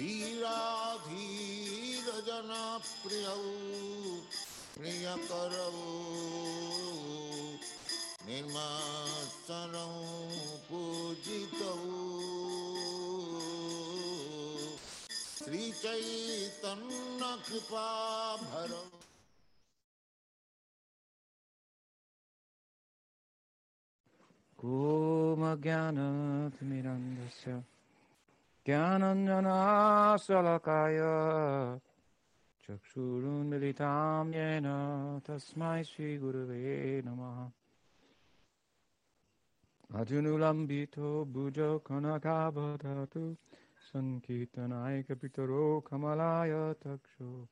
वीराधीरजनप्रियौ प्रियकरौ कृपा भर श्रीचैतन्यकृपाभरौ। ज्ञान मिरन्दस्य ज्ञानञ्जनाशलकाय। चक्षुरुन्मिलितां येन तस्मै श्रीगुरुवे नमः। अजुनुलम्बितो भुजौ कनकावदतु सङ्कीर्तनायकपितरो कमलाय तक्षो।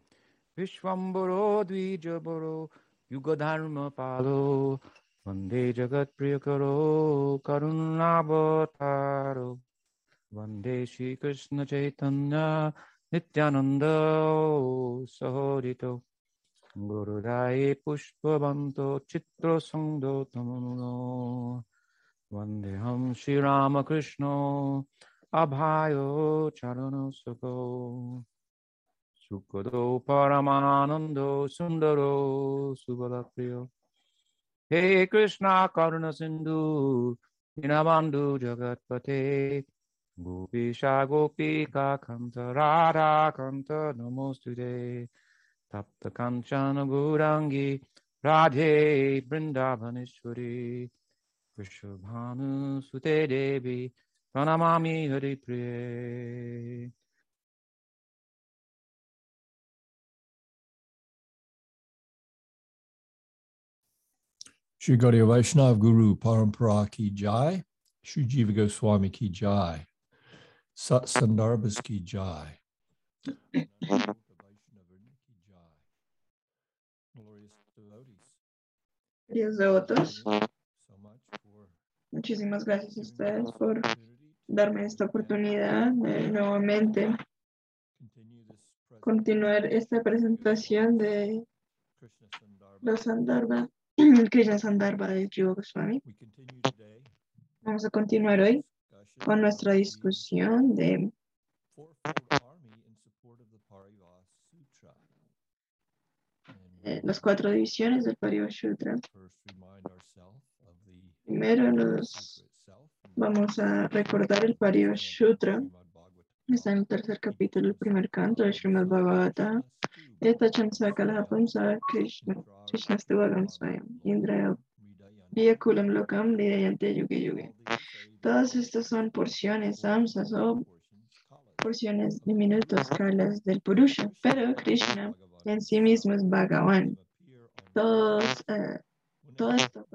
विश्वम्बरो द्विजबरो युगधर्मपालो। वंदे जगत्प्रियकरो करुणावतारो। One day Shri Krishna Chaitanya Nityananda Sahorito Gurudai Pushpavanto Chitra Sangdo Tamanuno Vandeham Shri Ramakrishna Abhayo Charano Sukho Sukhodo Paramanando Sundaro Subalapriyo Hey Krishna Karuna Sindhu jagat Jagatpate दीनबन्धु जगत्पते गोपीशा गोपिका कन्त राधा कन्त नमोऽस्तुते तप्त कञ्चन गौराङ्गी राधे वृन्दावनेश्वरी वृषभानुसुते देवी प्रणमामि हरिप्रिये Shri Gaudiya Vaishnav Guru Parampara Ki Jai, Shri Jiva Goswami Ki Jai, Sat Sandarbhas Ki Jai. Glorious devotos, muchísimas gracias a ustedes por darme esta oportunidad de nuevamente continuar esta presentación de los Sandarbha, Krishna Sandarbha de Vamos a continuar hoy con nuestra discusión de Sutra. Eh, las cuatro divisiones del of the Primero nos Sutra vamos a recordar el Parivashutra. Está en el tercer capítulo, el primer canto de Srimad Bhagavata. Esta chansakala pumsa Krishna Krishna Stuvagam Swayam Vyakulam Lokam Lidayante Yuge Yuge. Todas estas son porciones, samsas o porciones diminutas, calas del Purusha, pero Krishna en sí mismo es Bhagavan. Todos, eh, todo esto,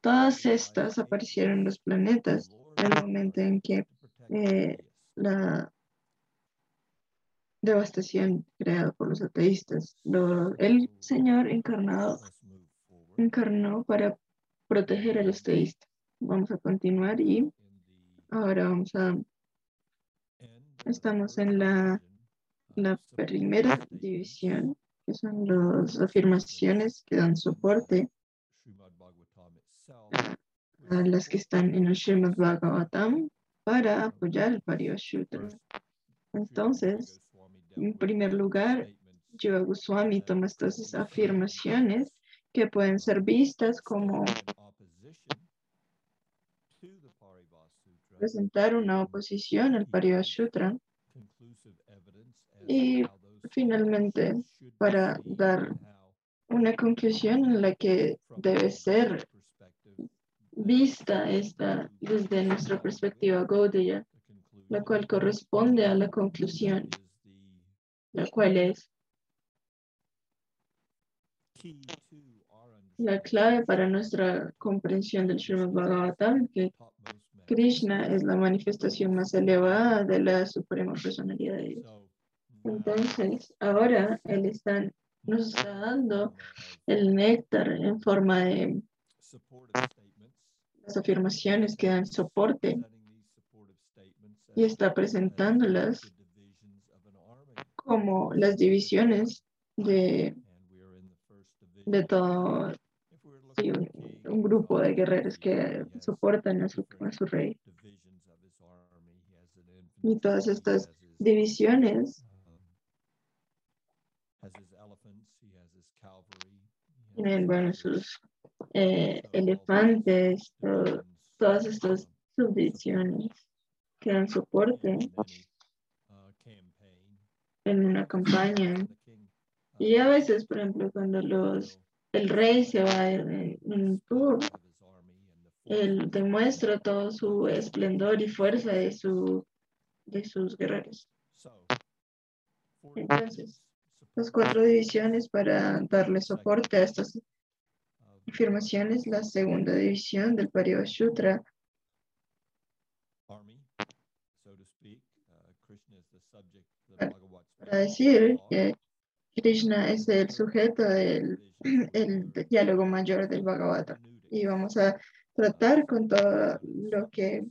todas estas aparecieron en los planetas en el momento en que eh, la devastación creada por los ateístas. Lo- el Señor encarnado encarnó para proteger a los teístas. Vamos a continuar y ahora vamos a estamos en la, la primera división, que son las afirmaciones que dan soporte a las que están en el Srimad Bhagavatam para apoyar el Parivashutra. Entonces, en primer lugar, Jiva Goswami toma estas afirmaciones que pueden ser vistas como presentar una oposición al Parivashutra y finalmente para dar una conclusión en la que debe ser vista esta desde nuestra perspectiva Gaudiya, la cual corresponde a la conclusión, la cual es la clave para nuestra comprensión del Srimad Bhagavatam, que Krishna es la manifestación más elevada de la suprema personalidad de Dios. Entonces, ahora Él está, nos está dando el néctar en forma de las afirmaciones que dan soporte y está presentándolas como las divisiones de, de todo sí, un, un grupo de guerreros que soportan a su, a su rey. Y todas estas divisiones tienen, bueno, sus eh, elefantes, to- todas estas subdivisiones que dan soporte en una campaña. Y a veces, por ejemplo, cuando los, el rey se va en tour, él demuestra todo su esplendor y fuerza de, su, de sus guerreros. Entonces, Las cuatro divisiones para darle soporte a estas afirmaciones, la segunda división del Pariva Sutra para decir que Krishna es el sujeto del el diálogo mayor del Bhagavata. Y vamos a tratar con todo lo que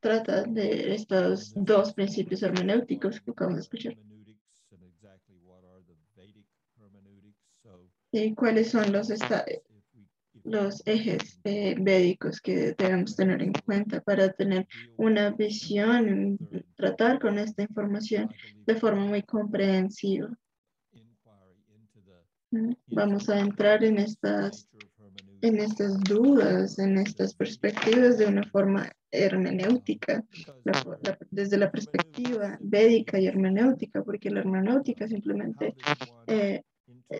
trata de estos dos principios hermenéuticos que acabamos de escuchar. ¿Y cuáles son los, los ejes eh, védicos que debemos tener en cuenta para tener una visión, tratar con esta información de forma muy comprensiva? Mm, Vamos a entrar en estas, en estas dudas, en estas perspectivas de una forma hermenéutica, desde la perspectiva védica y hermenéutica, porque la hermenéutica simplemente eh,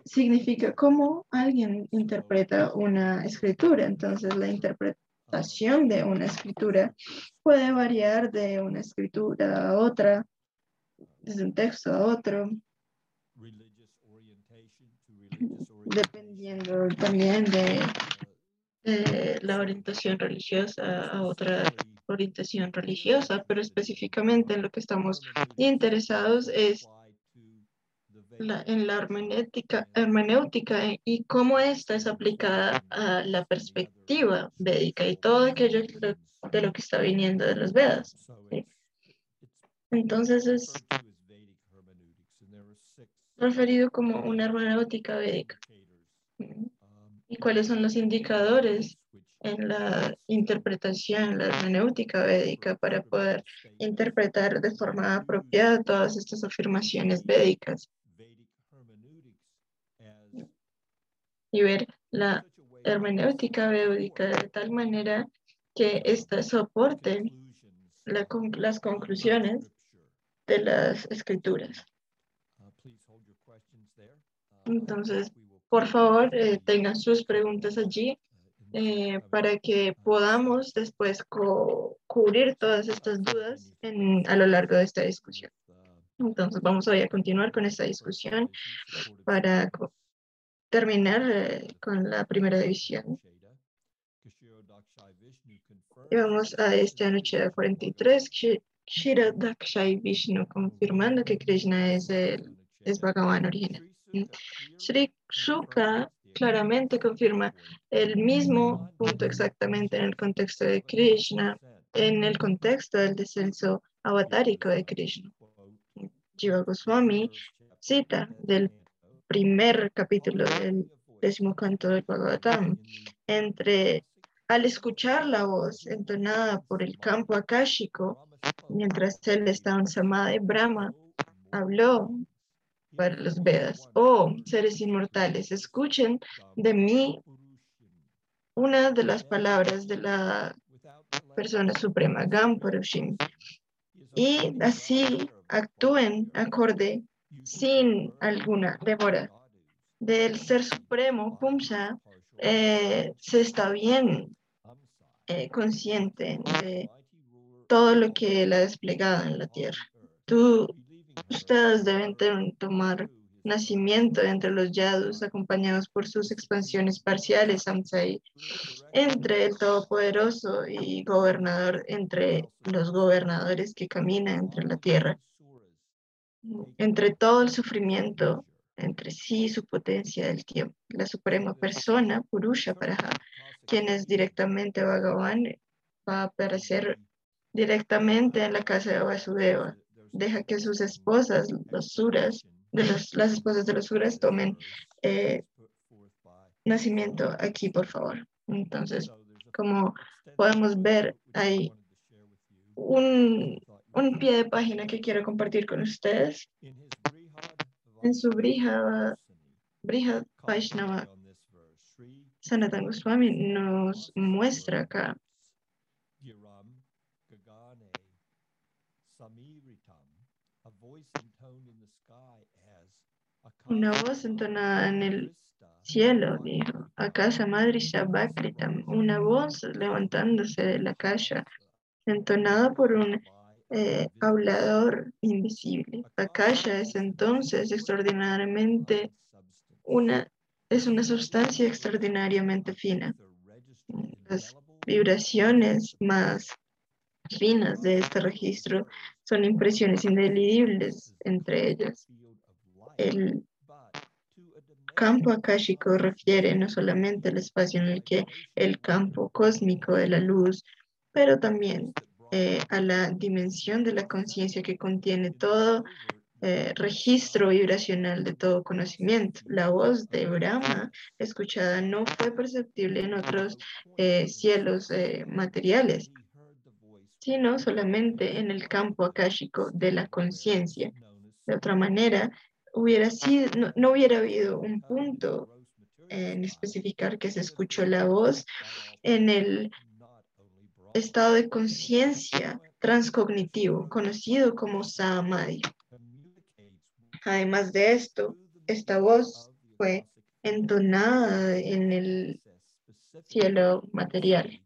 significa cómo alguien interpreta una escritura. Entonces, la interpretación de una escritura puede variar de una escritura a otra, desde un texto a otro, dependiendo también de, de la orientación religiosa a otra orientación religiosa, pero específicamente en lo que estamos interesados es la- en la hermenéutica, hermenéutica eh, y cómo esta es aplicada a la perspectiva védica y todo aquello que lo- de lo que está viniendo de los Vedas. Entonces es referido como una hermenéutica védica. ¿Y cuáles son los indicadores en la interpretación, la hermenéutica védica para poder interpretar de forma apropiada todas estas afirmaciones védicas y ver la hermenéutica védica de tal manera que ésta soporte la las conclusiones de las escrituras. Entonces, por favor, eh, tengan sus preguntas allí eh, para que podamos después cubrir todas estas dudas a lo largo de esta discusión. Entonces, vamos a continuar con esta discusión para terminar eh, con la primera división. Y vamos a esta noche de 43, Kshi- Kshira Dakshai Vishnu, confirmando que Krishna es el es Bhagavan original. Sri Shuka claramente confirma el mismo punto exactamente en el contexto de Krishna, en el contexto del descenso avatárico de Krishna. Jiva Goswami cita del primer capítulo del décimo canto del Bhagavatam, entre al escuchar la voz entonada por el campo akáshico, mientras él estaba en Samadhi, Brahma habló para los Vedas. Oh, seres inmortales, escuchen de mí una de las palabras de la persona suprema, Gam Purushim, y así actúen acorde sin alguna demora. Del ser supremo, Pumsa, eh, se está bien eh, consciente de todo lo que él ha desplegado en la tierra. Tú, ustedes deben tomar nacimiento entre los yadus acompañados por sus expansiones parciales, entre el Todopoderoso y gobernador, entre los gobernadores que caminan entre la tierra, entre todo el sufrimiento, entre sí su potencia del tiempo. La suprema persona, Purusha Paraha, quien es directamente Bhagavan, va a aparecer directamente en la casa de Vasudeva. Deja que sus esposas, los suras, de las esposas de los suras tomen eh, nacimiento aquí, por favor. Entonces, como podemos ver, hay un, un pie de página que quiero compartir con ustedes. En su Brihad, Brihad Vaishnava Sanatana Goswami nos muestra acá. Una voz entonada en el cielo, dijo, Akasa Madri Shabakritam, una voz levantándose de la calle, entonada por un eh, hablador invisible. Akasha es entonces extraordinariamente una, es una sustancia extraordinariamente fina. Las vibraciones más finas de este registro son impresiones indelebles entre ellas. El campo akáshico refiere no solamente al espacio en el que el campo cósmico de la luz, pero también eh, a la dimensión de la conciencia que contiene todo eh, registro vibracional de todo conocimiento. La voz de Brahma escuchada no fue perceptible en otros eh, cielos materiales, sino solamente en el campo akáshico de la conciencia. De otra manera, hubiera sido, no, no hubiera habido un punto en especificar que se escuchó la voz en el estado de conciencia transcognitivo, conocido como Samadhi. Además de esto, esta voz fue entonada en el cielo material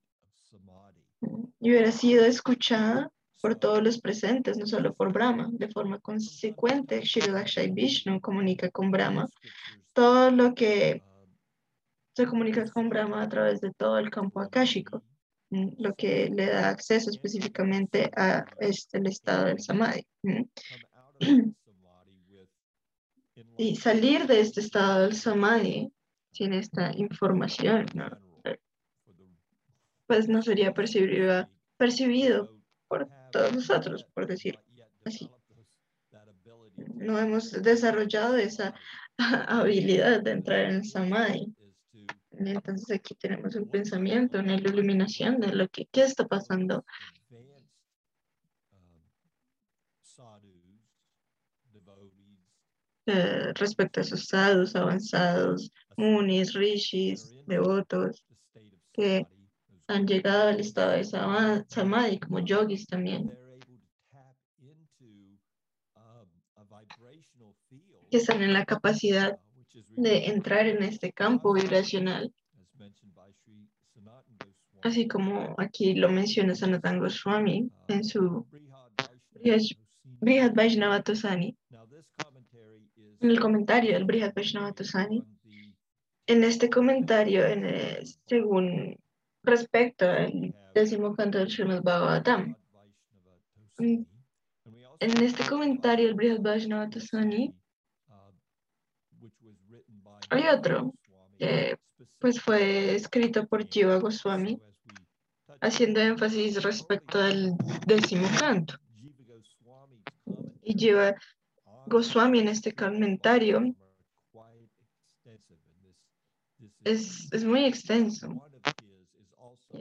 y hubiera sido escuchada por todos los presentes, no solo por Brahma. De forma consecuente, Shirodakshai Vishnu comunica con Brahma todo lo que se comunica con Brahma a través de todo el campo akáshico, lo que le da acceso específicamente a este, el estado del samadhi. Y salir de este estado del samadhi sin esta información, pues no sería percibido, percibido por todos nosotros, por decir así. No hemos desarrollado esa habilidad de entrar en el samadhi. Entonces aquí tenemos un pensamiento, una iluminación de lo que qué está pasando. Eh, respecto a esos sadhus avanzados, munis, rishis, devotos, que han llegado al estado de samadhi como yogis también, que están en la capacidad de entrar en este campo vibracional, así como aquí lo menciona Sanatan Goswami en su Brihad Vaishnava Tosani, en el comentario del Brihad Vaishnava Tosani. En este comentario, en según respecto al décimo canto del Srimad Bhagavatam. En este comentario, el Brihad Vaishnava Tasani, hay otro que pues fue escrito por Jiva Goswami, haciendo énfasis respecto al décimo canto. Y Jiva Goswami en este comentario es, es muy extenso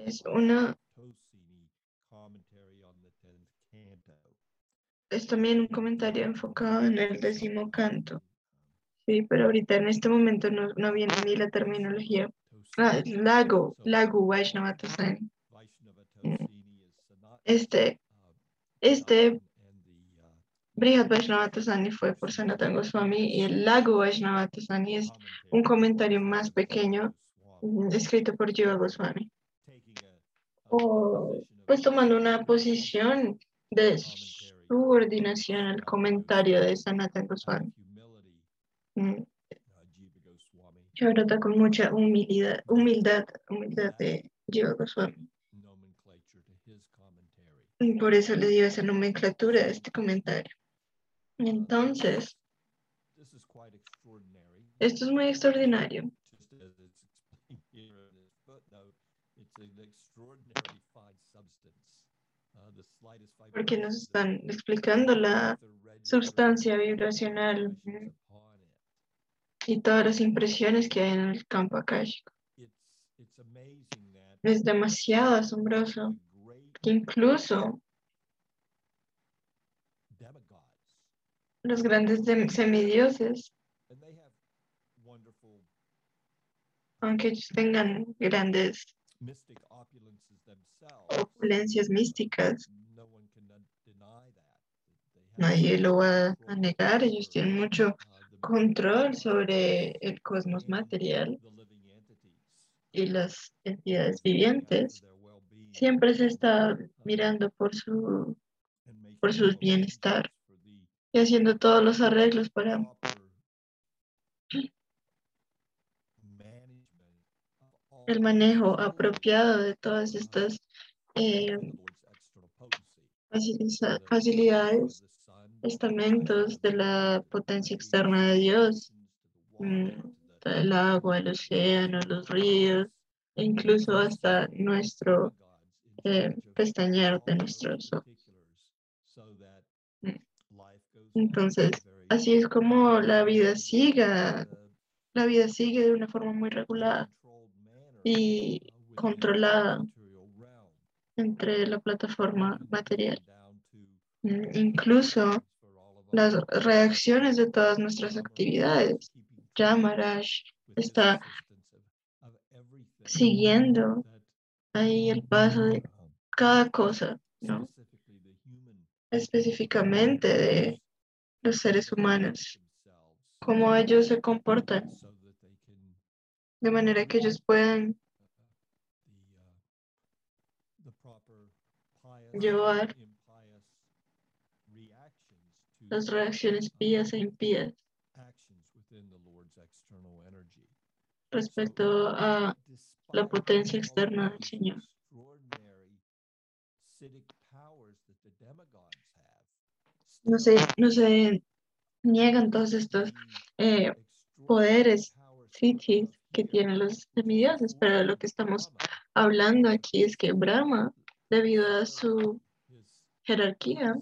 es una es también un comentario enfocado en el décimo canto. Sí, pero ahorita en este momento no, no viene ni la terminología. Ah, lago, lago Vaishnava mm. Este, este Brihad Vaishnava fue por Sanatan Goswami y el lago Vaishnava es un comentario más pequeño mm, escrito por Jiva Goswami o pues tomando una posición de subordinación al comentario de Sanatan Goswami. Mm. Y ahora está con mucha humildad, humildad, humildad de Jiva Goswami. Y por eso le dio esa nomenclatura a este comentario. Entonces, esto es muy extraordinario. porque nos están explicando la sustancia vibracional y todas las impresiones que hay en el campo akáshico. Es demasiado asombroso que incluso los grandes semidioses, aunque ellos tengan grandes opulencias místicas, nadie lo va a negar, ellos tienen mucho control sobre el cosmos material y las entidades vivientes. Siempre se está mirando por su por su bienestar y haciendo todos los arreglos para el manejo apropiado de todas estas eh, facilidades, estamentos de la potencia externa de Dios, mm, el agua, el océano, los ríos, e incluso hasta nuestro eh, pestañear de nuestros ojos. Entonces, Así es como la vida siga, la vida sigue de una forma muy regulada y controlada entre la plataforma material. Mm, Incluso las reacciones de todas nuestras actividades. Yamaraj está siguiendo ahí el paso de cada cosa, ¿no? Específicamente de los seres humanos, cómo ellos se comportan, de manera que ellos puedan llevar las reacciones pías e impías. Respecto a la potencia externa del Señor. No se, no se niegan todos estos eh, poderes siddhis que tienen los semidioses, pero lo que estamos hablando aquí es que Brahma, debido a su jerarquía,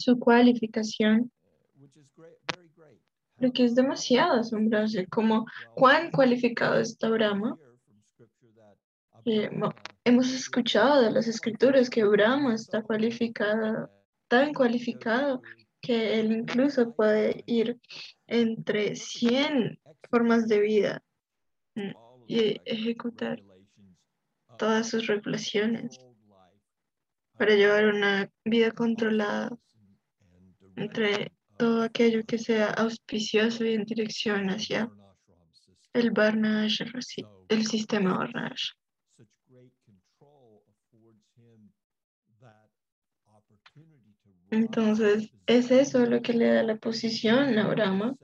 su cualificación, lo que es demasiado asombroso, como cuán cualificado está Brahma. Eh, mo- hemos escuchado de las escrituras que Brahma está cualificado, tan cualificado que él incluso puede ir entre 100 formas de vida mm, y ejecutar todas sus regulaciones para llevar una vida controlada entre todo aquello que sea auspicioso y en dirección hacia el Varna el sistema Varna. Entonces, es eso lo que le da la posición a Brahma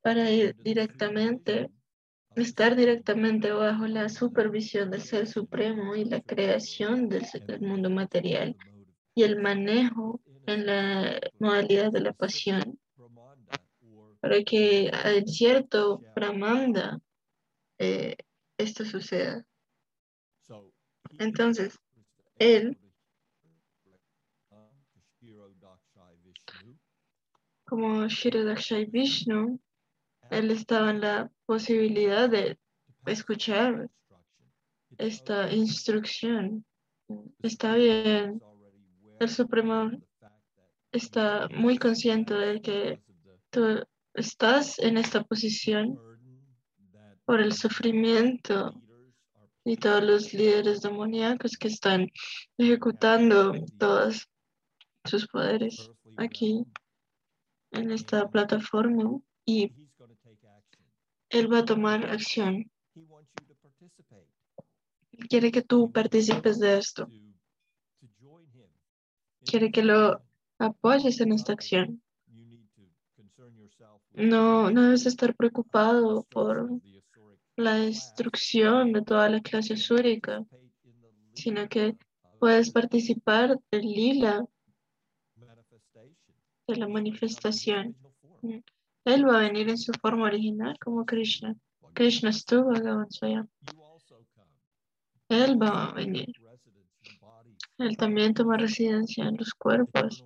para ir directamente, estar directamente bajo la supervisión del Ser Supremo y la creación del mundo material y el manejo en la modalidad de la pasión para que en cierto Brahmanda eh, esto suceda. Entonces, él, como Shirodakshai Vishnu, él estaba en la posibilidad de escuchar esta instrucción. Está bien, el Supremo está muy consciente de que tú estás en esta posición por el sufrimiento y todos los líderes demoníacos que están ejecutando todos sus poderes aquí en esta plataforma y él va a tomar acción. Quiere que tú participes de esto. Quiere que lo apoyes en esta acción. No, no debes estar preocupado por la destrucción de toda la clase asúrica, sino que puedes participar del lila, de la manifestación. Él va a venir en su forma original como Krishna. Krishna estuvo Swayam. Él va a venir. Él también toma residencia en los cuerpos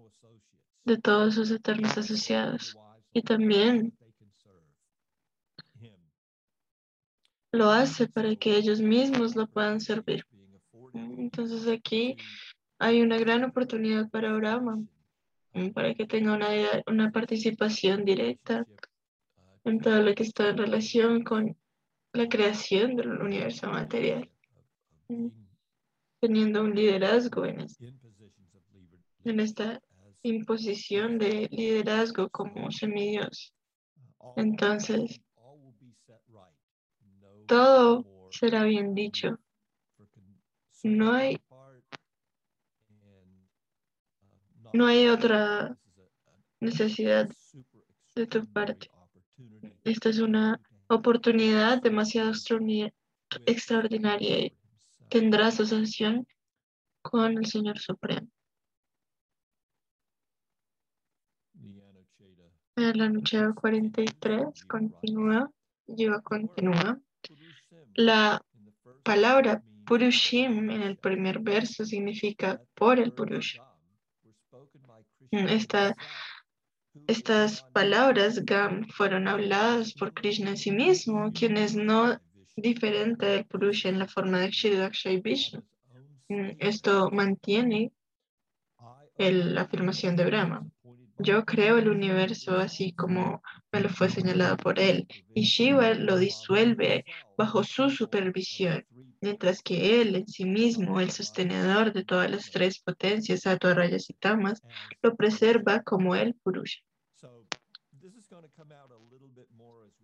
de todos sus eternos asociados. Y también lo hace para que ellos mismos lo puedan servir. Entonces aquí hay una gran oportunidad para Brahma, para que tenga una, una participación directa en todo lo que está en relación con la creación del universo material, teniendo un liderazgo en, es- en esta imposición de liderazgo como semidios. Entonces, todo será bien dicho. No hay, no hay otra necesidad de tu parte. Esta es una oportunidad demasiado extraordi- extraordinaria y tendrá asociación con el Señor Supremo. El anunciado 43 continúa, lleva continúa. La palabra Purushim en el primer verso significa por el Purusha. Mm, Esta, estas palabras Gam fueron habladas por Krishna en sí mismo, quien es no diferente del Purusha en la forma de y Vishnu. Mm, Esto mantiene el- la afirmación de Brahma. Yo creo el universo así como me lo fue señalado por él, y Shiva lo disuelve bajo su supervisión, mientras que él en sí mismo, el sostenedor de todas las tres potencias, Sattva, Rayas y Tamas, lo preserva como el Purusha.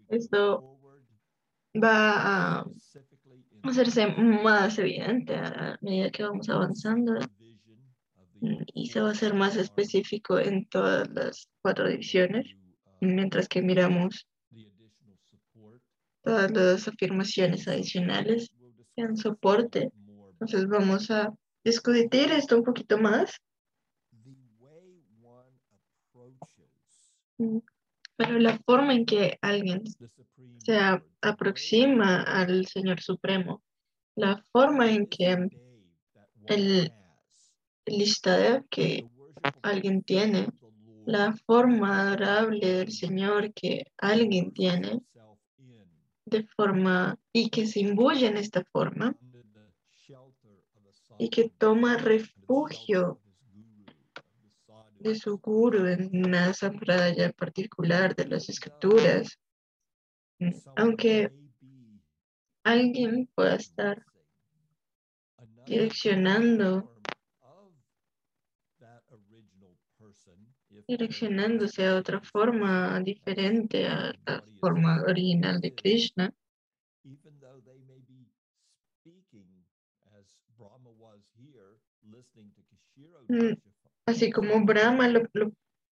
Esto va a hacerse más evidente a medida que vamos avanzando mm, y se va a hacer más específico en todas las cuatro divisiones, mientras que miramos todas las afirmaciones adicionales dan soporte. Entonces vamos a discutir esto un poquito más, pero la forma en que alguien se aproxima al Señor Supremo, la forma en que el Ishtadev que alguien tiene, la forma adorable del Señor que alguien tiene, de forma y que se imbuye en esta forma y que toma refugio de su guru en una sampradaya particular de las escrituras, mm, aunque alguien pueda estar direccionando direccionándose a otra forma diferente a la forma original de Krishna, así como Brahma lo, lo,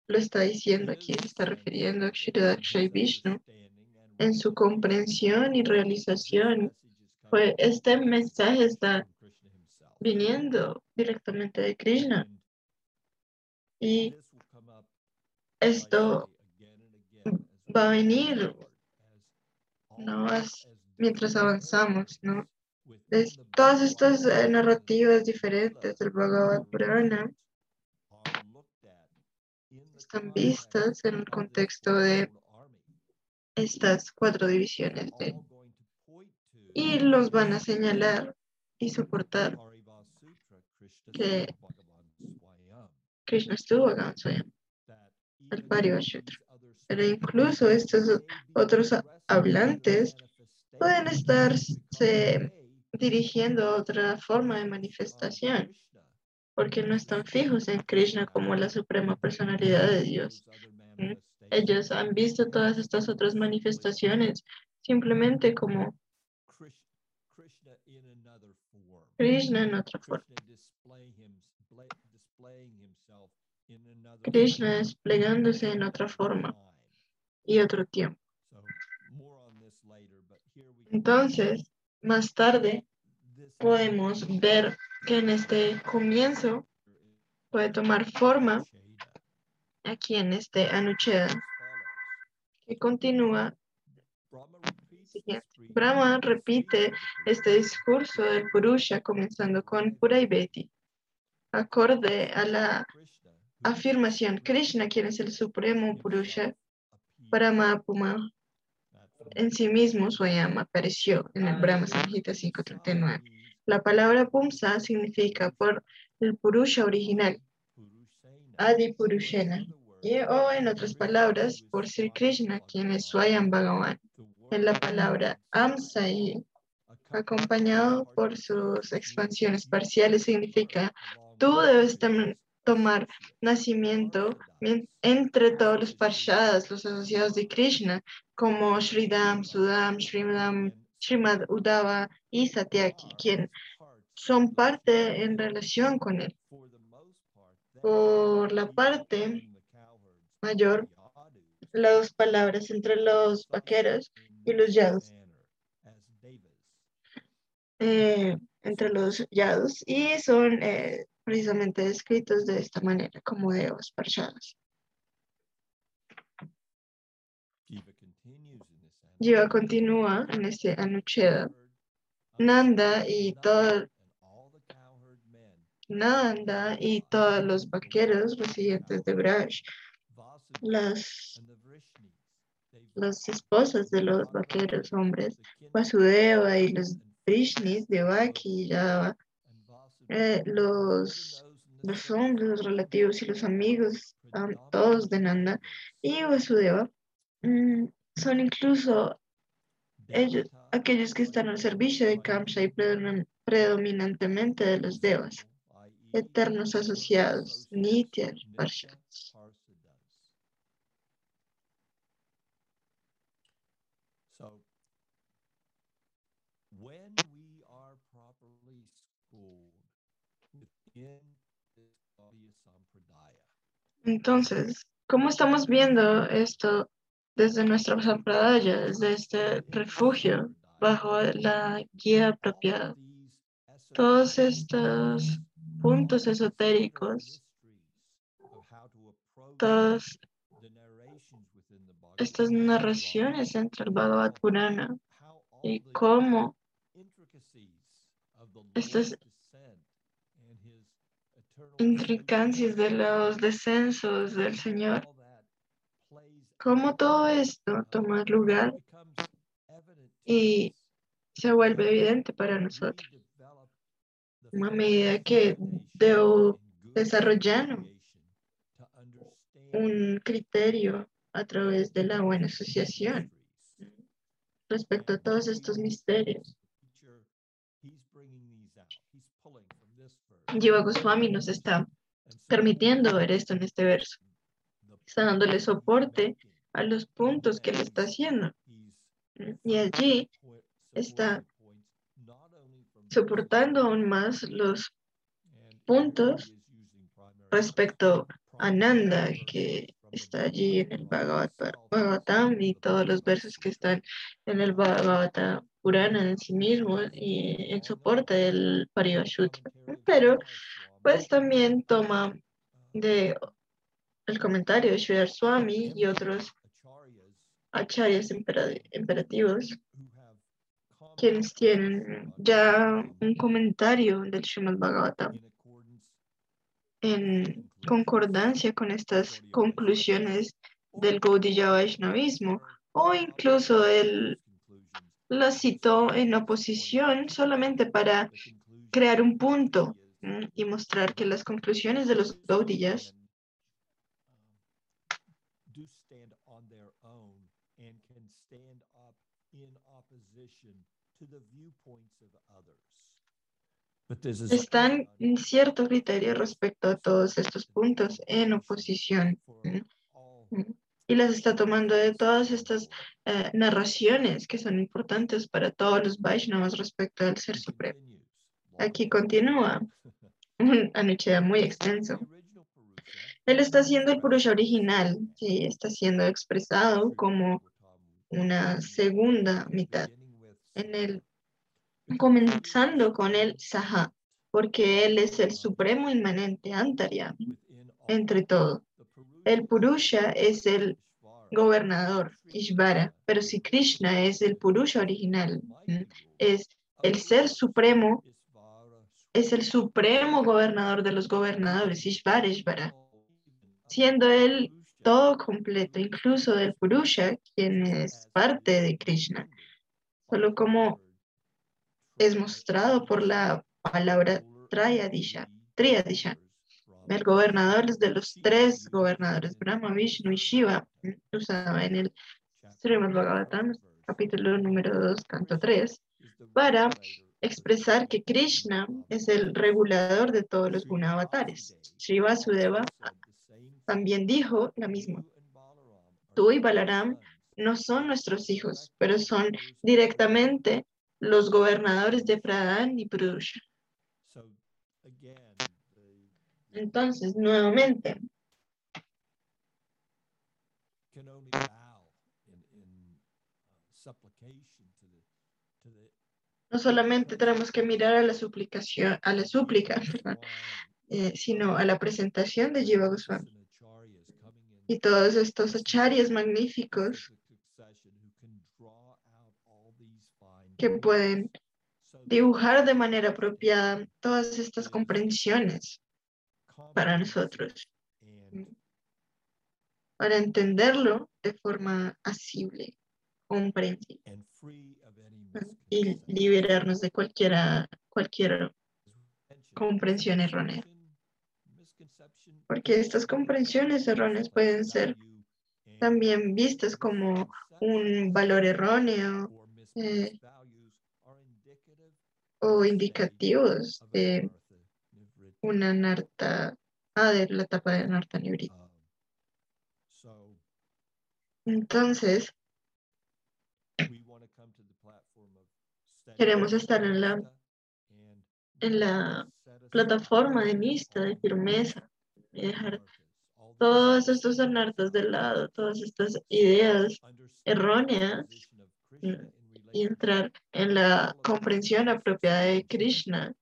lo está diciendo aquí, se está refiriendo a Kshirodaksha y Vishnu, en su comprensión y realización, pues este mensaje está viniendo directamente de Krishna. Y esto va a venir no mientras avanzamos, ¿no? Es- todas estas eh, narrativas diferentes del Bhagavad Purana están vistas en el contexto de estas cuatro divisiones y los van a señalar y soportar que Krishna estuvo acá en Swayam, el Parivashutra. Pero incluso estos otros hablantes pueden estarse dirigiendo a otra forma de manifestación, porque no están fijos en Krishna como la suprema personalidad de Dios. ¿Mm? Ellos han visto todas estas otras manifestaciones simplemente como Krishna en otra forma. Krishna desplegándose en otra forma y otro tiempo. Entonces, más tarde podemos ver que en este comienzo puede tomar forma aquí en este Anucheda que continúa siguiente. Brahma repite este discurso del Purusha comenzando con Puraiveti, acorde a la afirmación Krishna, quien es el supremo Purusha, Brahma Puma en sí mismo, Swayama, apareció en el Brahma Samhita 539. La palabra Pumsa significa por el Purusha original, Adi Purushena, y, o en otras palabras, por Sri Krishna, quien es Swayam Bhagavan. En la palabra Amsai, acompañado por sus expansiones parciales, significa tú debes tomar nacimiento mien- entre todos los parshadas, los asociados de Krishna, como Sridham, Sudam, Srimad, Srimad Udava y Satyaki, quien son parte en relación con él. Por la parte mayor, las dos palabras entre los vaqueros y los yados, eh, entre los yados, y son eh, precisamente descritos de esta manera, como devas parshadas. Jiva continúa en este Anucheda. Nanda y todo, Nanda y todos los vaqueros residentes de Braj, las, las esposas de los vaqueros hombres, Vasudeva y los Vrishnis de Vaki y eh, los, los hombres, los relativos y los amigos, am, todos de Nanda y Vasudeva, mm, son incluso ellos, aquellos que están al servicio de Kamsa y predomin- predominantemente de los devas, eternos asociados, Nitya, Parshadas. So, when we are properly schooled within this Gaudiya Sampradaya, Entonces, ¿cómo estamos viendo esto desde nuestra sampradaya, desde este refugio bajo la guía apropiada? Todos estos puntos esotéricos, todas estas narraciones entre el Bhagavad Purana y cómo estas intricancias de los descensos del Señor, cómo todo esto toma lugar y se vuelve evidente para nosotros a medida que debo desarrollar un criterio a través de la buena asociación respecto a todos estos misterios. Jiva Goswami nos está permitiendo ver esto en este verso. Está dándole soporte a los puntos que él está haciendo. Y allí está soportando aún más los puntos respecto a Nanda, que está allí en el Bhagavata- Bhagavatam y todos los versos que están en el Bhagavata Purana en sí mismo y en soporte del Parivashutra. Pero pues también toma de el comentario de Sridhar Swami y otros acharyas impera- imperativos quienes tienen ya un comentario del Srimad Bhagavatam en concordancia con estas conclusiones del Gaudiya Vaishnavismo o incluso él las citó en oposición solamente para crear un punto y mostrar que las conclusiones de los Gaudiyas están en cierto criterio respecto a todos estos puntos en oposición y las está tomando de todas estas eh, narraciones que son importantes para todos los Vaishnavas respecto al Ser Supremo. Aquí continúa un anucheda muy extenso. Él está haciendo el Purusha original, que está siendo expresado como una segunda mitad, en el, comenzando con el Saha, porque él es el supremo inmanente, Antaryami, entre todo. El Purusha es el gobernador, Ishvara, pero si Krishna es el Purusha original, es el ser supremo, es el supremo gobernador de los gobernadores, Ishvara, Ishvara, siendo él todo completo, incluso del Purusha, quien es parte de Krishna, solo como es mostrado por la palabra Trayadisha, Triadisha. El gobernador de los tres gobernadores, Brahma, Vishnu y Shiva, usado en el Srimad Bhagavatam, capítulo número 2, canto 3, para expresar que Krishna es el regulador de todos los gunavatares. Shiva Sudeva también dijo la misma. Tú y Balaram no son nuestros hijos, pero son directamente los gobernadores de Pradhan y Purusha. Entonces, nuevamente, uh, no solamente tenemos que mirar a la suplicación, a la súplica, perdón, eh, sino a la presentación de Jiva Goswami. Y todos estos acharyas magníficos que pueden dibujar de manera apropiada todas estas comprensiones para nosotros, para entenderlo de forma asible, comprensible y liberarnos de cualquiera, cualquier comprensión errónea. Porque estas comprensiones erróneas pueden ser también vistas como un valor erróneo eh, o indicativos de una narta, ah, de la etapa de narta nibrita. Entonces, queremos estar en la, en la plataforma de mista, de firmeza, y dejar todos estos anartas de lado, todas estas ideas erróneas y entrar en la comprensión apropiada de Krishna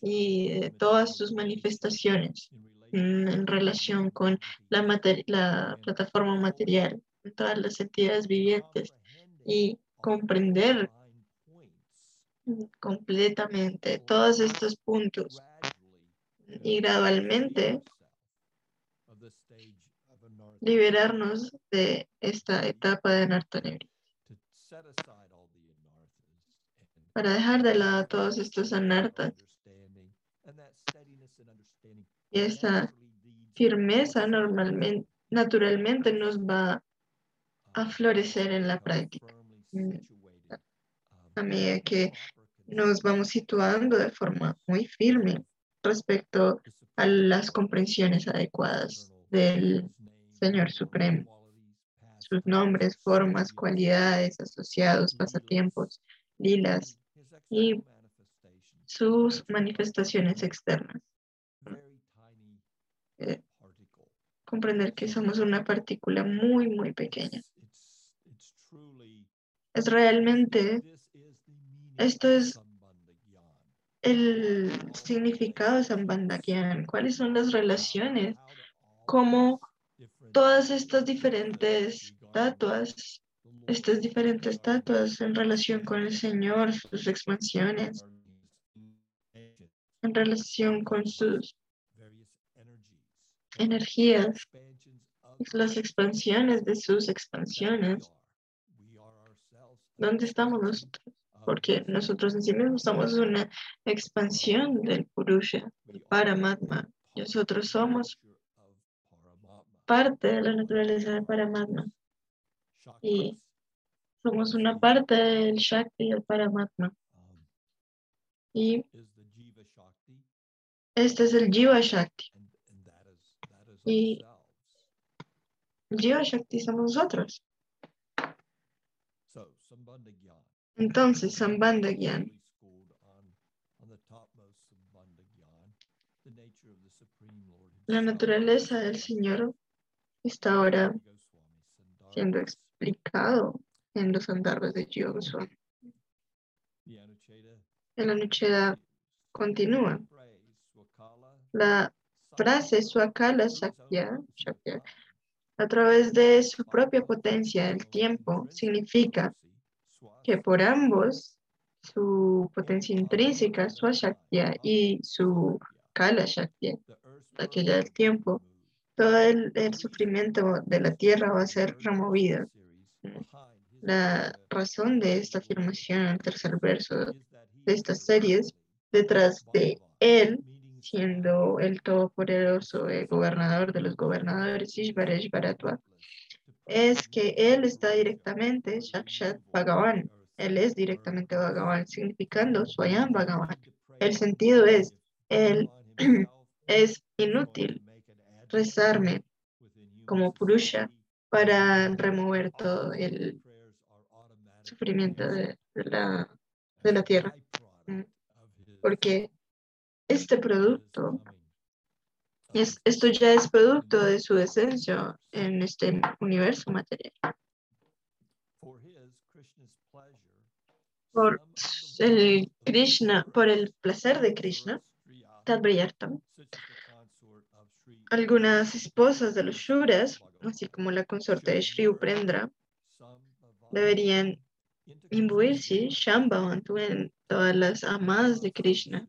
y de todas sus manifestaciones en relación con la, la plataforma material, todas las entidades vivientes y comprender completamente todos estos puntos y gradualmente liberarnos de esta etapa de Nartanebri. Para dejar de lado todos estos anartas y esa firmeza normalmente, naturalmente nos va a florecer en la práctica. A medida que nos vamos situando de forma muy firme respecto a las comprensiones adecuadas del Señor Supremo, sus nombres, formas, cualidades, asociados, pasatiempos, lilas y sus manifestaciones externas. Eh, comprender que somos una partícula muy, muy pequeña. Es realmente esto es el significado de Sambandagyan. ¿Cuáles son las relaciones? Cómo todas estas diferentes estatuas, estas diferentes estatuas en relación con el Señor, sus expansiones, en relación con sus energías, las expansiones de sus expansiones. ¿Dónde estamos nosotros? porque nosotros en sí mismos somos una expansión del Purusha, Paramatma. Nosotros somos parte de la naturaleza del Paramatma somos una parte del Shakti del Paramatma. Y este es el Jiva Shakti. Y el Jiva Shakti somos nosotros. Entonces, Sambandha Gyan. La naturaleza del Señor está ahora siendo explicado en los andarvas de Jiva Goswami. El Anucheda continúa. La frase Swakala Shakya, Shakya a través de su propia potencia, el tiempo, significa que por ambos, su potencia intrínseca, su Shakya y su Kala Shakya, aquella del tiempo, todo el, el, sufrimiento de la tierra va a ser removido. La razón de esta afirmación en el tercer verso de estas series, detrás de él siendo el todopoderoso el gobernador de los gobernadores, Ishvaresh Bharatwa, es que él está directamente, Shakshat Bhagavan, él es directamente Bhagavan, significando Swayam Bhagavan. El sentido es, él es inútil rezarme como Purusha para remover todo el sufrimiento de, la, de la tierra. Mm, Porque este producto, es, esto ya es producto de su esencia en este universo material. Por el Krishna, por el placer de Krishna, Tadbriyartam, algunas esposas de los Shuras, así como la consorte de Sri Uprendra, deberían imbuirse Shambhavantu en todas las amadas de Krishna,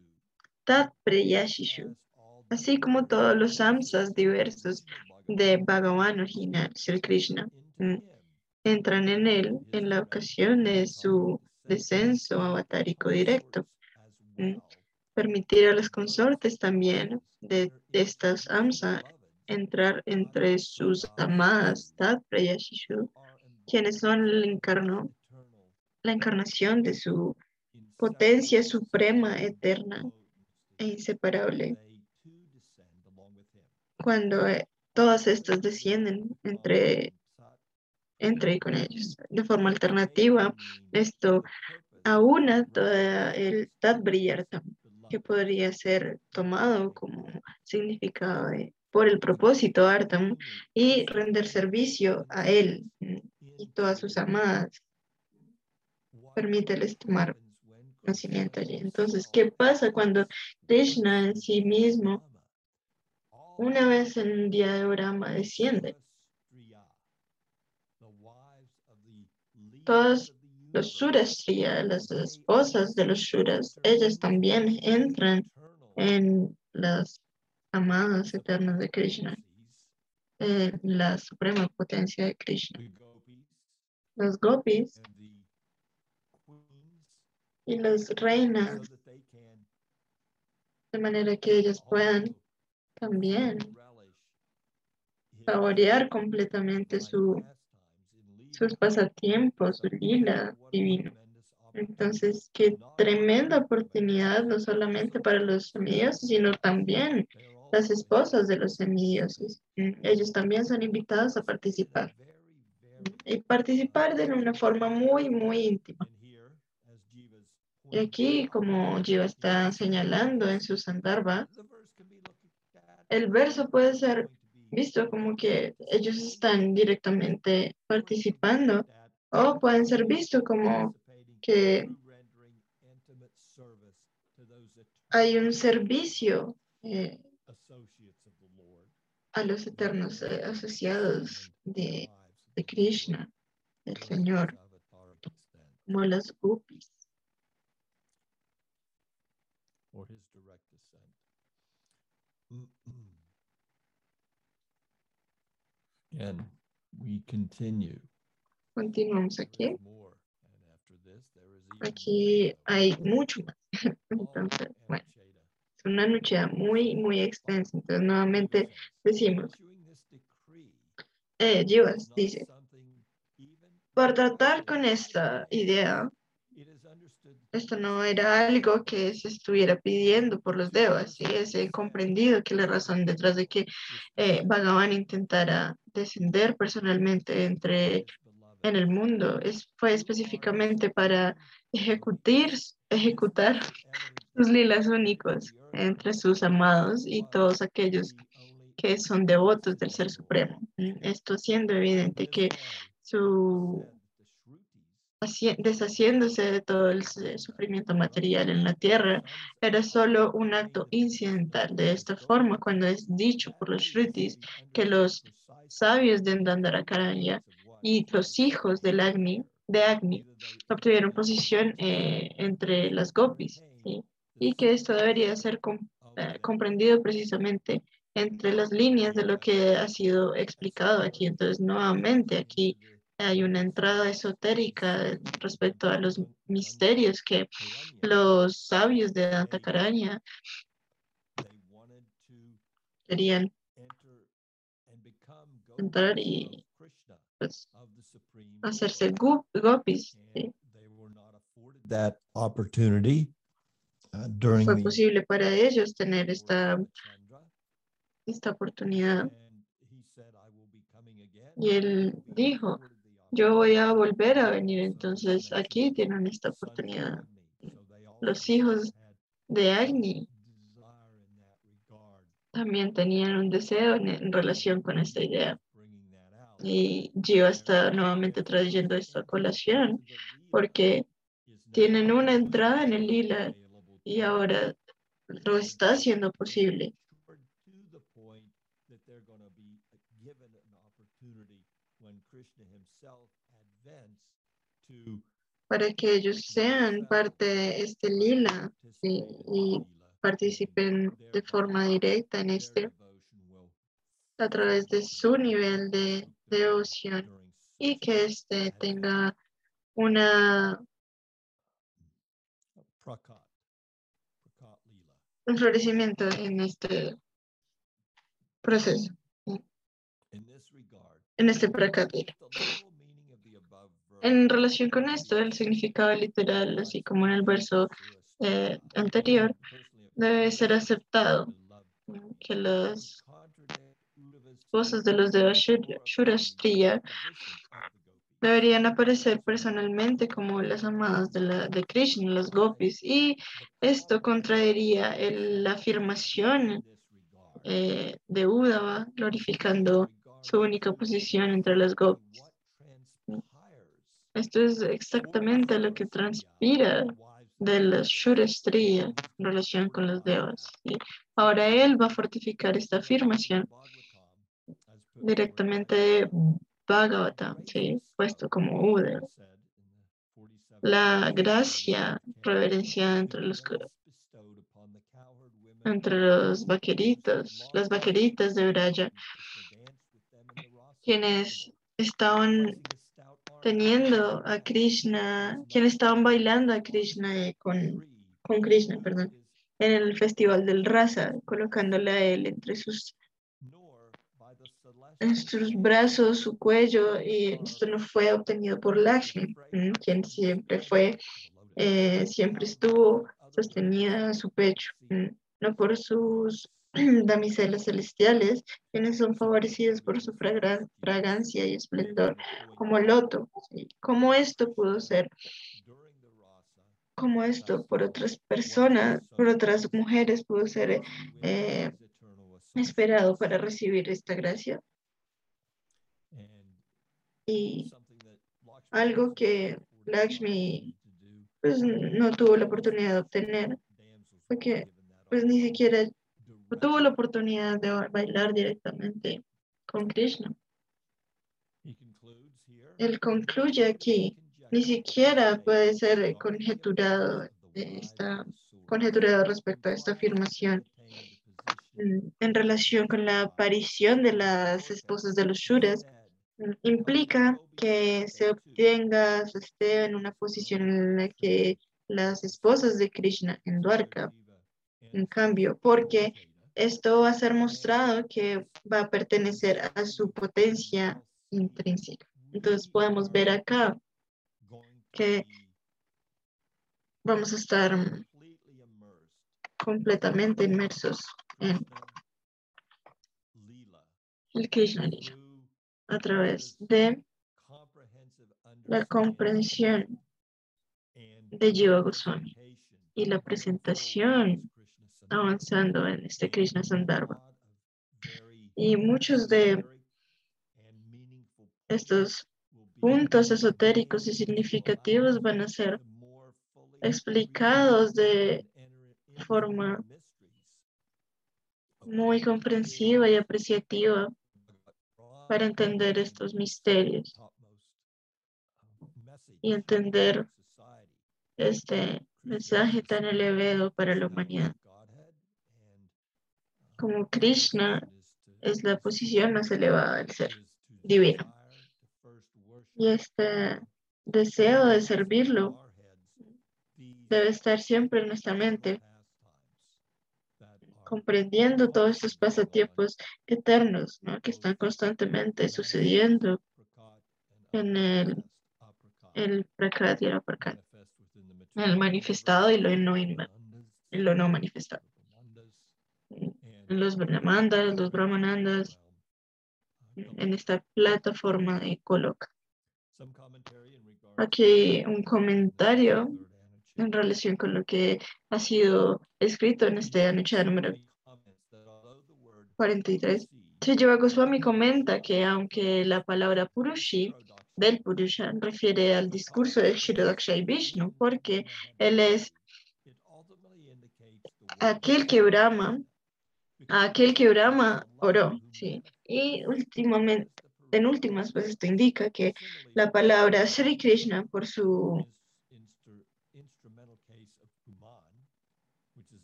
Tat Preyashishu, así como todos los samsas diversos de Bhagavan original, Sri Krishna, mm, entran en él en la ocasión de su descenso avatárico directo. Mm, Permitir a los consortes también de, de estas amsa entrar entre sus amadas Tat Preyashishu, quienes son el encarno, la encarnación de su potencia suprema, eterna e inseparable. Cuando eh, todas estas descienden entre, entre y con ellos. De forma alternativa, esto aúna toda el Tat Briyartam, que podría ser tomado como significado por el propósito Artam y render servicio a él y todas sus amadas. Permíteles tomar conocimiento allí. Entonces, ¿qué pasa cuando Krishna en sí mismo, una vez en un día de Brahma, desciende? Todos los Surasriya, las esposas de los Shuras, ellas también entran en las amadas eternas de Krishna, en la suprema potencia de Krishna. Los gopis y las reinas, de manera que ellas puedan también saborear completamente su, sus pasatiempos, su lila divino. Entonces, qué tremenda oportunidad, no solamente para los semidioses, sino también las esposas de los semidioses. Ellos también son invitados a participar. Y participar de una forma muy, muy íntima. Y aquí, como Jiva está señalando en su Sandarbha, el verso puede ser visto como que ellos están directamente participando o pueden ser visto como que hay un servicio eh, a los eternos eh, asociados de, de Krishna, del Señor, como las gopis. Or his direct descent. and we continue. Continuamos aquí. Aquí hay mucho más. Entonces, bueno, es una lucha muy, muy extensa. Entonces, nuevamente decimos, eh, Jivas dice, por tratar con esta idea, esto no era algo que se estuviera pidiendo por los devas, ¿sí? es comprendido que la razón detrás de que eh, Bhagavan intentara descender personalmente entre en el mundo es, fue específicamente para ejecutar, ejecutar sus lilas únicos entre sus amados y todos aquellos que son devotos del Ser Supremo. Esto siendo evidente que su deshaciéndose de todo el sufrimiento material en la tierra era solo un acto incidental. De esta forma, cuando es dicho por los Shrutis que los sabios de Dandarakaranya y los hijos de Agni obtuvieron posición eh, entre las gopis, y que esto debería ser eh, comprendido precisamente entre las líneas de lo que ha sido explicado aquí. Entonces, nuevamente, aquí hay una entrada esotérica respecto a los misterios que los sabios de querían enter and become Entrar y- pues, hacerse gopis. ¿sí? that opportunity uh, during Fue posible para ellos tener esta, esta oportunidad. Y él dijo, Yo voy a volver a venir, entonces aquí tienen esta oportunidad. Los hijos de Agni también tenían un deseo en, relación con esta idea. Y Gio está nuevamente trayendo esto a colación porque tienen una entrada en el lila y ahora lo está haciendo posible. Para que ellos sean parte de este lila y, participen de forma directa en este a través de su nivel de devoción y que este tenga una, un florecimiento en este proceso, en este prakat En relación con esto, el significado literal, así como en el verso eh, anterior, debe ser aceptado, que las esposas de los de Shurashtriya deberían aparecer personalmente como las amadas de, la, de Krishna, las gopis, y esto contraería la afirmación eh, de Uddhava, glorificando su única posición entre las gopis. Esto es exactamente lo que transpira de las Shurastriya en relación con los devas. Y ahora él va a fortificar esta afirmación directamente de Bhagavatam, ¿sí? puesto como Uddhava. La gracia reverenciada entre los, entre los vaqueritos, las vaqueritas de Braya, quienes estaban teniendo a Krishna, quienes estaban bailando a Krishna eh, con, con Krishna, perdón, en el festival del Rasa, colocándole a él entre sus, en sus brazos, su cuello, y esto no fue obtenido por Lakshmi, quien siempre fue, eh, siempre estuvo sostenida a su pecho, no por sus damiselas celestiales, quienes son favorecidos por su fragra- fragancia y esplendor, como loto. ¿sí? ¿Cómo esto pudo ser? ¿Cómo esto por otras personas, por otras mujeres pudo ser eh, esperado para recibir esta gracia? Y algo que Lakshmi pues no tuvo la oportunidad de obtener fue que pues ni siquiera tuvo la oportunidad de ba- bailar directamente con Krishna. Él concluye aquí, ni siquiera puede ser conjeturado, eh, esta, conjeturado respecto a esta afirmación. Mm, en relación con la aparición de las esposas de los Shuras, mm, implica que se obtenga, se esté en una posición en la que las esposas de Krishna en Dwarka, en cambio, porque esto va a ser mostrado que va a pertenecer a su potencia intrínseca. Entonces podemos ver acá que vamos a estar completamente inmersos en el Krishna Lila a través de la comprensión de Jiva Goswami y la presentación avanzando en este Krishna Sandarbha. Y muchos de estos puntos esotéricos y significativos van a ser explicados de forma muy comprensiva y apreciativa para entender estos misterios y entender este mensaje tan elevado para la humanidad. Como Krishna es la posición más elevada del ser divino. Y este deseo de servirlo debe estar siempre en nuestra mente comprendiendo todos estos pasatiempos eternos ¿no? que están constantemente sucediendo en el, el prakriti y el en el manifestado y lo no, y lo no manifestado. Los brahmandas, los brahmanandas, en esta plataforma de Coloca. Aquí un comentario en relación con lo que ha sido escrito en este Anuchada número 43. Sri Goswami comenta que aunque la palabra Purushi del Purusha refiere al discurso de Shirodakshai Vishnu, porque él es aquel que Brahma, aquel que Brahma oró, ¿sí? Y últimamente, en últimas, pues esto indica que la palabra Sri Krishna, por su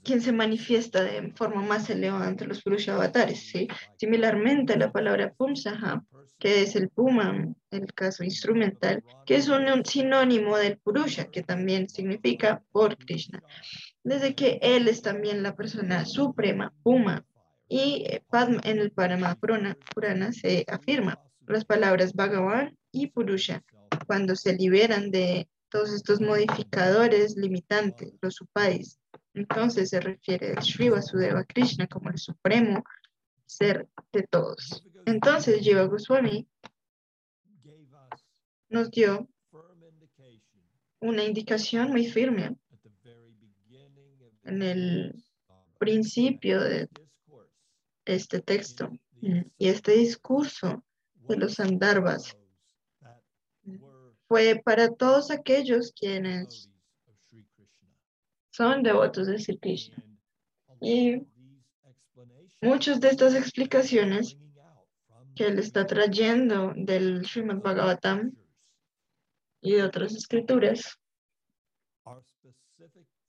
quien se manifiesta de forma más elevada entre los Purusha avatares, ¿sí? Similarmente, la palabra Pumsaha, que es el Puma, el caso instrumental, que es un sinónimo del Purusha, que también significa por Krishna. Desde que él es también la persona suprema, Puma, y eh, en el Parama Purana, Purana se afirma las palabras Bhagavan y Purusha cuando se liberan de todos estos modificadores limitantes, los upadis. Entonces se refiere a Sri Vasudeva Krishna como el supremo ser de todos. Entonces Jiva Goswami nos dio una indicación muy firme en el principio de este texto mm, y este discurso de los Sandarbas fue para todos aquellos quienes son devotos de Sri Krishna. Y muchas de estas explicaciones que él está trayendo del Srimad Bhagavatam y de otras escrituras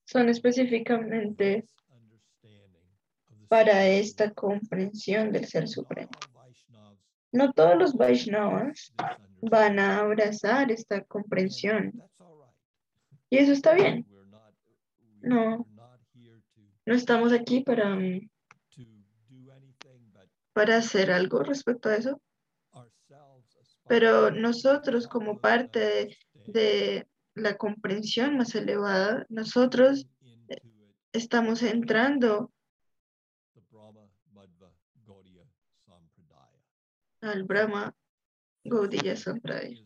son específicamente para esta comprensión del Ser Supremo. No todos los Vaishnavas van a abrazar esta comprensión y eso está bien. No, no estamos aquí para, mm, para hacer algo respecto a eso, pero nosotros como parte de, de la comprensión más elevada, nosotros estamos entrando al Brahma Gaudiya Sampradaya.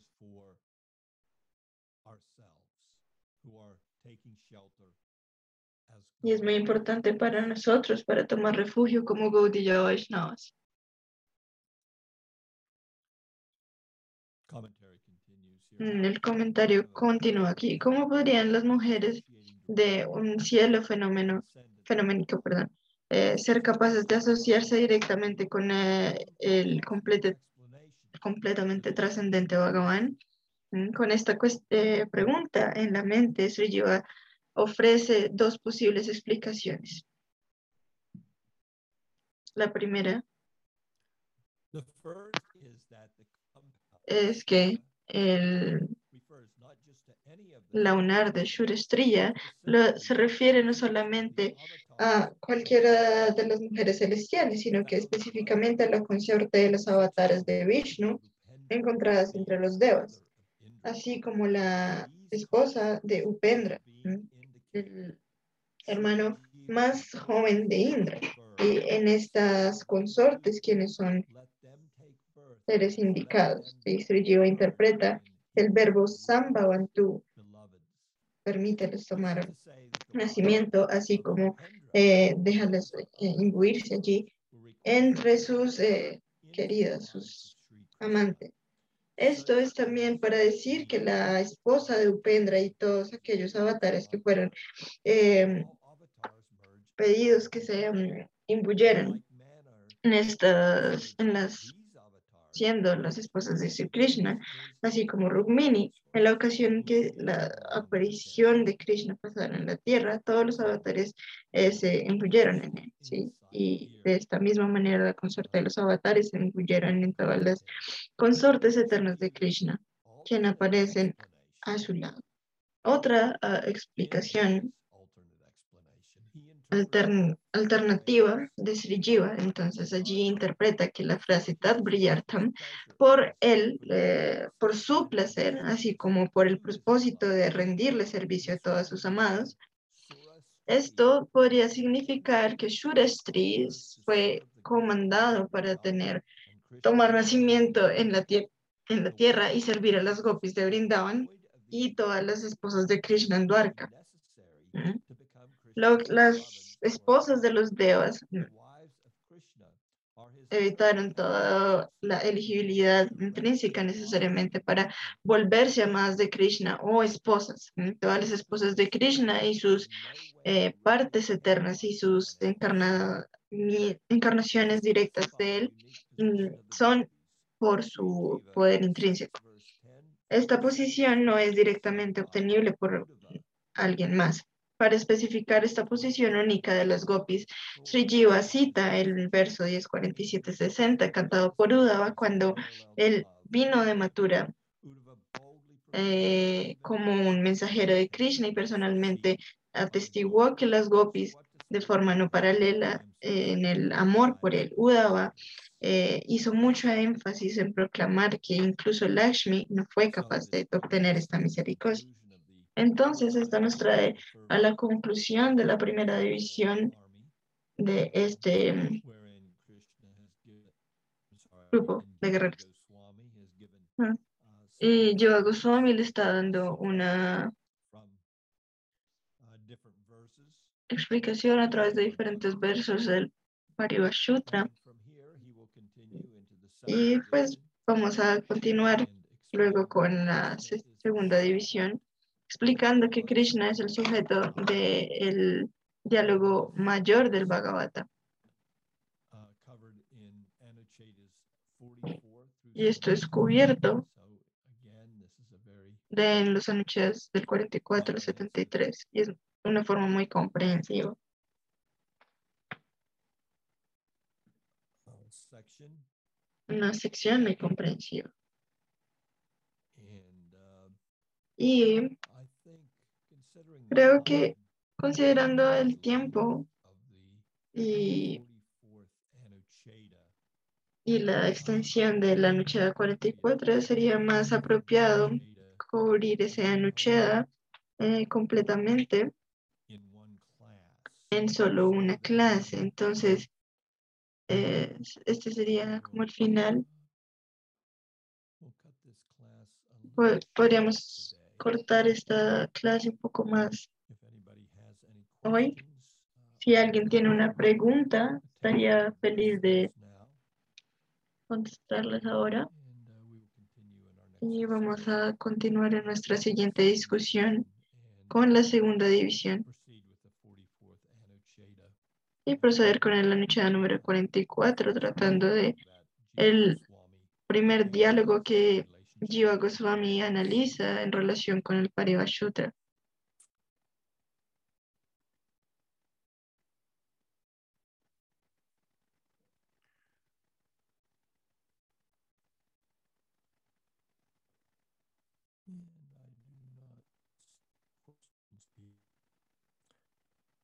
Y es muy importante para nosotros para tomar refugio como Gaudiya Vaishnavas. Mm, El comentario continúa aquí. ¿Cómo podrían las mujeres de un cielo fenómeno, fenoménico, perdón, eh, ser capaces de asociarse directamente con eh, el complete- completamente trascendente Bhagavan? Con esta eh, pregunta en la mente, Sri Jiva ofrece dos posibles explicaciones. La primera es que el launar de Shurestriya se refiere no solamente a cualquiera de las mujeres celestiales, sino que específicamente a la consorte de los avatares de Vishnu encontradas entre los devas, así como la esposa de Upendra, el hermano más joven de Indra. Y en estas consortes, quienes son seres indicados. Sri Jiva interpreta el verbo Sambhavantu, permíteles tomar nacimiento, así como eh, déjales eh, imbuirse allí entre sus eh, queridas, sus amantes. Esto es también para decir que la esposa de Upendra y todos aquellos avatares que fueron eh, pedidos que se mm, imbuyeran en estas, en las, siendo las esposas de Sri Krishna, así como Rukmini, en la ocasión que la aparición de Krishna pasara en la tierra, todos los avatares eh, se imbuyeron en él, ¿sí? Y de esta misma manera la consorte de los avatares se imbuyeron en todas las consortes eternas de Krishna, quien aparecen a su lado. Otra ah, explicación altern- alternativa de Sri Jiva. Entonces allí interpreta que la frase Tat Briyartham, por él, eh, por su placer, así como por el propósito de rendirle servicio a todos sus amados, esto podría significar que Shurastri fue comandado para tener, tomar nacimiento en la, tie- en la tierra y servir a las gopis de Brindavan y todas las esposas de Krishna en Dwarka. ¿Mm? Las esposas de los devas evitaron toda la elegibilidad intrínseca necesariamente para volverse amadas de Krishna o esposas. Todas las esposas de Krishna y sus eh, partes eternas y sus encarnaciones directas de él mm, son por su poder intrínseco. Esta posición no es directamente obtenible por alguien más. Para especificar esta posición única de las gopis, Sri Jiva cita el verso 1047-60 cantado por Udava cuando él vino de Mathura eh, como un mensajero de Krishna y personalmente atestiguó que las gopis de forma no paralela eh, en el amor por él. Udava eh, hizo mucho énfasis en proclamar que incluso Lakshmi no fue capaz de obtener esta misericordia. Entonces, esto nos trae a la conclusión de la primera división de este mm, grupo de guerreros. Ah. Y Yoga Goswami le está dando una explicación a través de diferentes versos del Parivashutra. Y pues vamos a continuar luego con la se- segunda división, explicando que Krishna es el sujeto del diálogo mayor del Bhagavata. Y esto es cubierto de en los anuncios del 44 al 73 y es una forma muy comprensiva. Una sección muy comprensiva. Y creo que considerando el tiempo y, la extensión de la Anucheda 44, sería más apropiado cubrir ese Anucheda eh, completamente en solo una clase. Entonces, eh, este sería como el final. Po- Podríamos cortar esta clase un poco más hoy. Si alguien tiene una pregunta, estaría feliz de contestarlas ahora. Y vamos a continuar en nuestra siguiente discusión con la segunda división y proceder con el anuchada número 44, tratando de el primer diálogo que Jiva Goswami analiza en relación con el Parivashutra.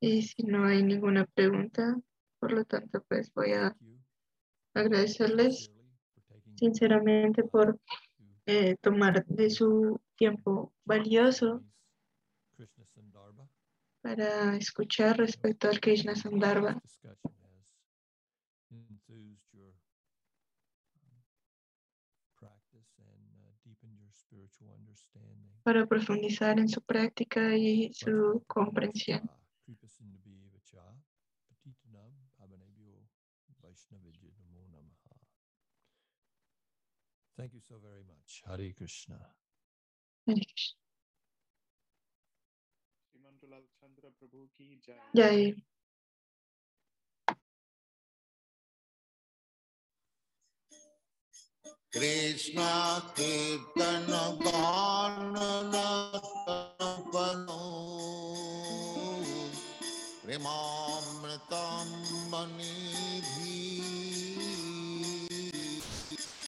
Y si no hay ninguna pregunta, por lo tanto, pues voy a agradecerles sinceramente por eh, tomar de su tiempo valioso para escuchar respecto al Krishna Sandarbha. para profundizar en su práctica y su comprensión. Hare Krishna. Krishna. Mantalal Chandra Prabhu ki jai. Jai.